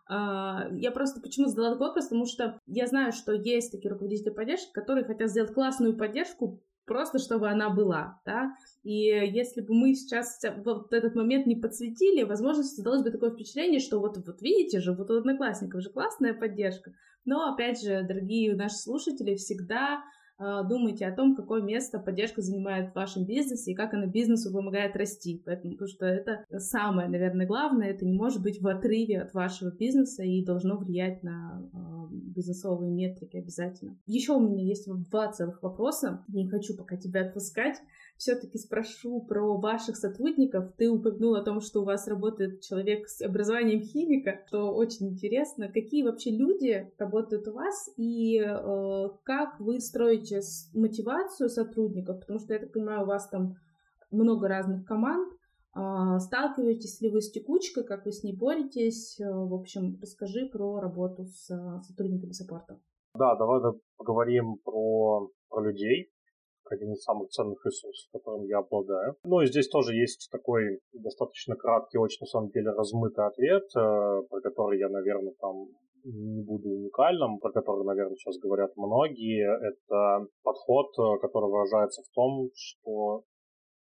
А, я просто почему задала такой вопрос, потому что я знаю, что есть такие руководители поддержки, которые хотят сделать классную поддержку, просто чтобы она была, да, и если бы мы сейчас вот этот момент не подсветили, возможно, создалось бы такое впечатление, что вот, вот видите же, вот у одноклассников же классная поддержка, но, опять же, дорогие наши слушатели, всегда думайте о том, какое место поддержка занимает в вашем бизнесе и как она бизнесу помогает расти. Поэтому, потому что это самое, наверное, главное, это не может быть в отрыве от вашего бизнеса и должно влиять на э, бизнесовые метрики обязательно. Еще у меня есть два целых вопроса. Не хочу пока тебя отпускать все-таки спрошу про ваших сотрудников. Ты упомянул о том, что у вас работает человек с образованием химика, что очень интересно. Какие вообще люди работают у вас и э, как вы строите мотивацию сотрудников? Потому что, я так понимаю, у вас там много разных команд. Э, сталкиваетесь ли вы с текучкой, как вы с ней боретесь? Э, в общем, расскажи про работу с э, сотрудниками саппорта. Да, давай поговорим про, про людей один из самых ценных ресурсов, которым я обладаю. Ну и здесь тоже есть такой достаточно краткий, очень на самом деле размытый ответ, э, про который я, наверное, там не буду уникальным, про который, наверное, сейчас говорят многие. Это подход, э, который выражается в том, что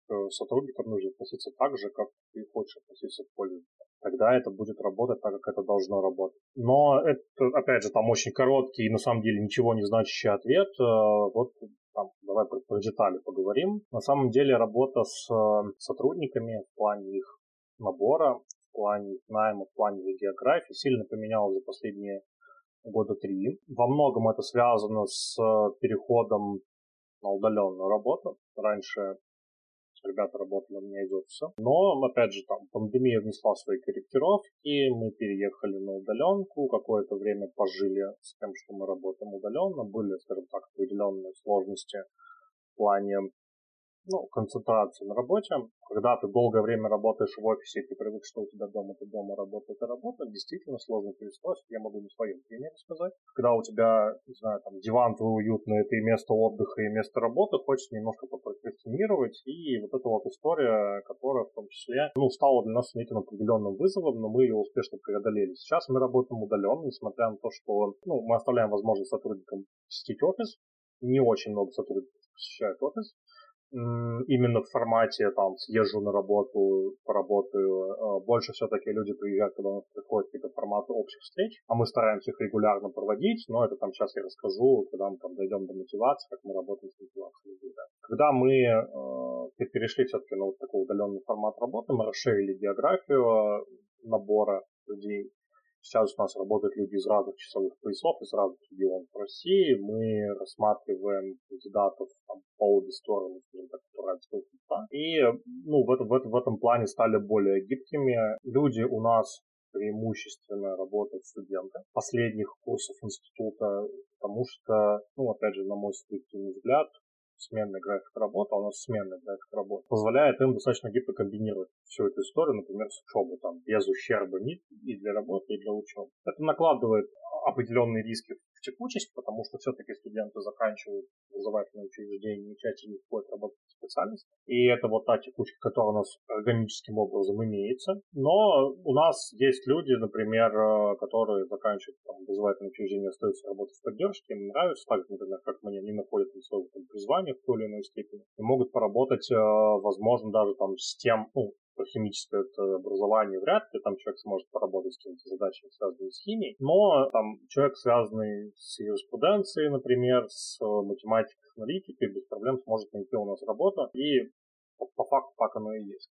к сотрудникам нужно относиться так же, как ты хочешь относиться к пользователю. Тогда это будет работать так, как это должно работать. Но это, опять же, там очень короткий и на самом деле ничего не значащий ответ. Э, вот там, давай про, про детали поговорим. На самом деле работа с э, сотрудниками в плане их набора, в плане их найма, в плане их географии сильно поменялась за последние года три. Во многом это связано с э, переходом на удаленную работу. Раньше ребята работали у меня из офиса. Но, опять же, там пандемия внесла свои корректировки, мы переехали на удаленку, какое-то время пожили с тем, что мы работаем удаленно, были, скажем так, определенные сложности в плане ну, концентрации на работе. Когда ты долгое время работаешь в офисе, ты привык, что у тебя дома, ты дома, работа, это работа, действительно сложно перестроить. Я могу на своем примере сказать. Когда у тебя, не знаю, там, диван твой уютный, это и место отдыха, и место работы, хочется немножко попрокрастинировать. И вот эта вот история, которая в том числе, ну, стала для нас неким определенным вызовом, но мы ее успешно преодолели. Сейчас мы работаем удаленно, несмотря на то, что ну, мы оставляем возможность сотрудникам посетить офис. Не очень много сотрудников посещают офис именно в формате там съезжу на работу, поработаю. Э, больше все-таки люди приезжают, когда у нас приходят какие-то форматы общих встреч, а мы стараемся их регулярно проводить, но это там сейчас я расскажу, когда мы там дойдем до мотивации, как мы работаем с мотивацией. Да. Когда мы э, перешли все-таки на вот такой удаленный формат работы, мы расширили географию э, набора людей, Сейчас у нас работают люди из разных часовых поясов, из разных регионов России. Мы рассматриваем кандидатов там, по обе стороны, скажем так, хребта. И ну, в, этом, в, этом, в этом плане стали более гибкими. Люди у нас преимущественно работают студенты последних курсов института, потому что, ну, опять же, на мой субъективный взгляд, сменный график работы, а у нас сменный график работы, позволяет им достаточно гибко комбинировать всю эту историю, например, с учебой, там, без ущерба ни и для работы, и для учебы. Это накладывает определенные риски в текучесть, потому что все-таки студенты заканчивают образовательные учреждения, не чаще не входят работать в специальность. И это вот та текучка, которая у нас органическим образом имеется. Но у нас есть люди, например, э, которые заканчивают там, образовательное учреждение, остаются работать в поддержке, им нравится, так, например, как мне, они находят свое там, призвание в той или иной степени, и могут поработать, э, возможно, даже там с тем, ну, про химическое это образование вряд ли, там человек сможет поработать с какими-то задачами, связанными с химией, но там человек, связанный с юриспруденцией, например, с математикой, с аналитикой, без проблем сможет найти у нас работу, и по, по факту так оно и есть.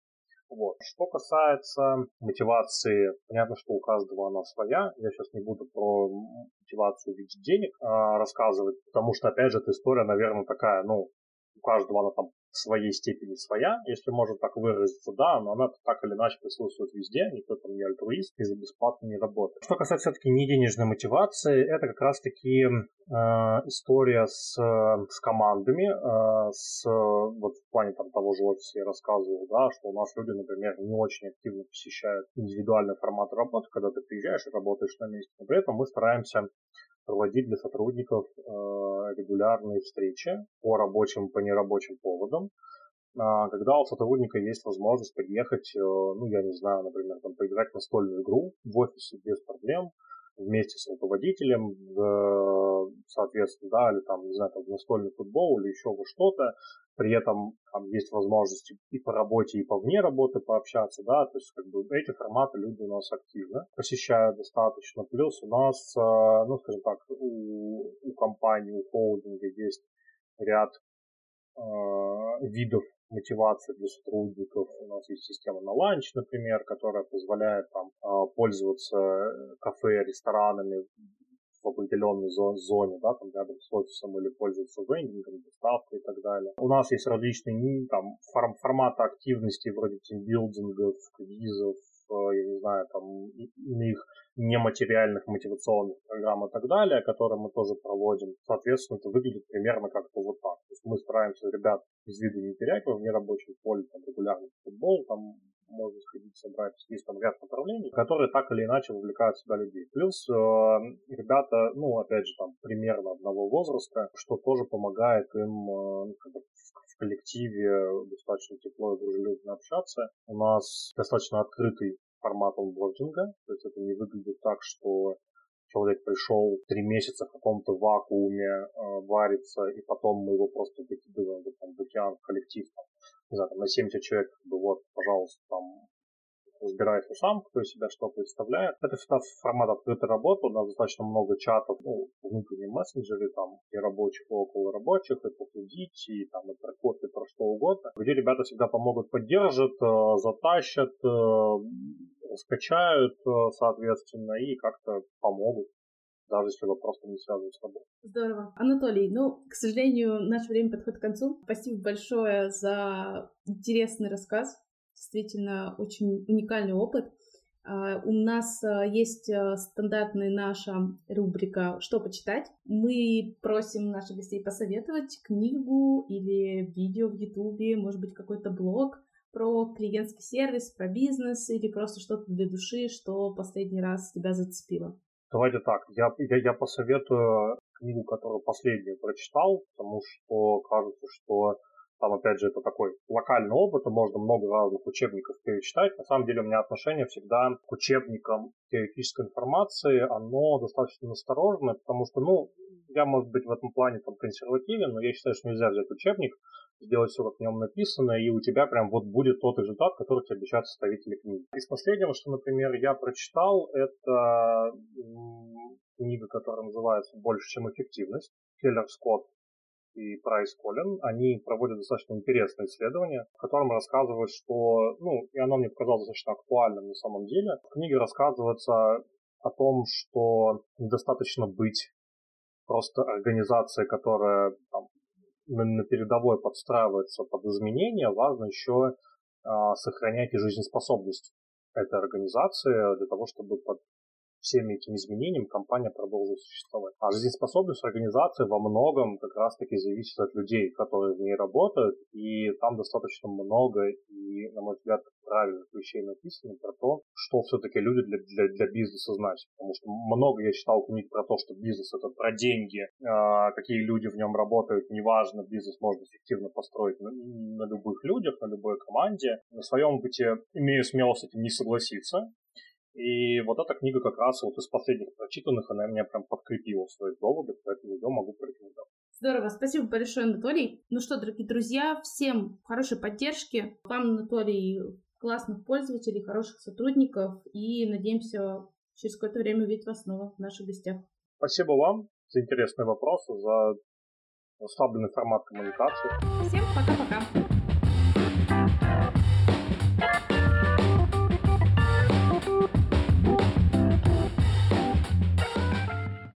Вот. Что касается мотивации, понятно, что у каждого она своя. Я сейчас не буду про мотивацию в виде денег а, рассказывать, потому что, опять же, эта история, наверное, такая, ну, у каждого она там в своей степени своя, если можно так выразиться, да, но она так или иначе присутствует везде, никто там не альтруист и за бесплатно не работает. Что касается все-таки не денежной мотивации, это как раз-таки э, история с, с командами, э, с, вот в плане там, того же офиса я рассказывал, да, что у нас люди, например, не очень активно посещают индивидуальный формат работы, когда ты приезжаешь и работаешь на месте, но при этом мы стараемся проводить для сотрудников э, регулярные встречи по рабочим, по нерабочим поводам, а, когда у сотрудника есть возможность подъехать, э, ну, я не знаю, например, там, поиграть в настольную игру в офисе без проблем, вместе с руководителем, в, соответственно, да, или там, не знаю, там, в настольный футбол или еще во что-то. При этом там есть возможности и по работе, и по вне работы пообщаться, да, то есть как бы эти форматы люди у нас активно посещают достаточно. Плюс у нас, э, ну, скажем так, у, у компании, у холдинга есть ряд э, видов мотивации для сотрудников. У нас есть система на ланч, например, которая позволяет там а, пользоваться э, кафе, ресторанами в определенной зоне, да, там рядом с офисом или пользоваться вендингом, доставкой и так далее. У нас есть различные там, форм, форматы активности вроде тимбилдингов, квизов, я не знаю, там, иных нематериальных мотивационных программ и так далее, которые мы тоже проводим. Соответственно, это выглядит примерно как-то вот так. То есть мы стараемся ребят из виду не терять в нерабочем поле, там, регулярный футбол, там, можно сходить, собрать. Есть там ряд направлений, которые так или иначе вовлекают сюда людей. Плюс э, ребята, ну, опять же, там, примерно одного возраста, что тоже помогает им э, ну, в коллективе достаточно тепло и дружелюбно общаться. У нас достаточно открытый формат онбординга, то есть это не выглядит так, что человек пришел три месяца в каком-то вакууме э, варится, и потом мы его просто выкидываем в, там, в океан, в коллектив, там, не знаю, там, на 70 человек, как бы, вот, пожалуйста, там, разбирайся сам, кто из себя что представляет. Это всегда формат открытой работы, у нас достаточно много чатов, ну, внутренние мессенджеры, там, и рабочих, и около рабочих, и посудить, и там, и про код, и про что угодно, где ребята всегда помогут, поддержат, э, затащат, э, скачают, э, соответственно, и как-то помогут даже если вопрос не связан с тобой. Здорово. Анатолий, ну, к сожалению, наше время подходит к концу. Спасибо большое за интересный рассказ. Действительно, очень уникальный опыт. А, у нас а, есть а, стандартная наша рубрика «Что почитать?». Мы просим наших гостей посоветовать книгу или видео в Ютубе, может быть, какой-то блог про клиентский сервис, про бизнес или просто что-то для души, что последний раз тебя зацепило. Давайте так, я, я, я посоветую книгу, которую последнюю прочитал, потому что кажется, что там, опять же, это такой локальный опыт, и можно много разных учебников перечитать. На самом деле у меня отношение всегда к учебникам теоретической информации, оно достаточно настороженное, потому что, ну, я, может быть, в этом плане там консервативен, но я считаю, что нельзя взять учебник, сделать все, как в нем написано, и у тебя прям вот будет тот результат, который тебе обещают составители книги. Из последнего, что, например, я прочитал, это книга, которая называется «Больше, чем эффективность». Келлер Скотт и Прайс Коллин, они проводят достаточно интересное исследование, в котором рассказывают, что, ну, и оно мне показалось достаточно актуальным на самом деле. В книге рассказывается о том, что недостаточно быть просто организацией, которая там, на, передовой подстраивается под изменения, важно еще а, сохранять и жизнеспособность этой организации для того, чтобы под всеми этими изменениями компания продолжит существовать. А жизнеспособность организации во многом как раз-таки зависит от людей, которые в ней работают, и там достаточно много и, на мой взгляд, правильных вещей написано про то, что все-таки люди для, для, для бизнеса значат. Потому что много я читал книг про то, что бизнес это про деньги, э, какие люди в нем работают, неважно, бизнес можно эффективно построить на, на любых людях, на любой команде. На своем опыте имею смелость этим не согласиться, и вот эта книга как раз вот из последних прочитанных, она меня прям подкрепила в своих доводах, поэтому ее могу порекомендовать. Здорово, спасибо большое, Анатолий. Ну что, дорогие друзья, всем хорошей поддержки. Вам, Анатолий, классных пользователей, хороших сотрудников. И надеемся через какое-то время увидеть вас снова в наших гостях. Спасибо вам за интересные вопросы, за расслабленный формат коммуникации. Всем пока-пока.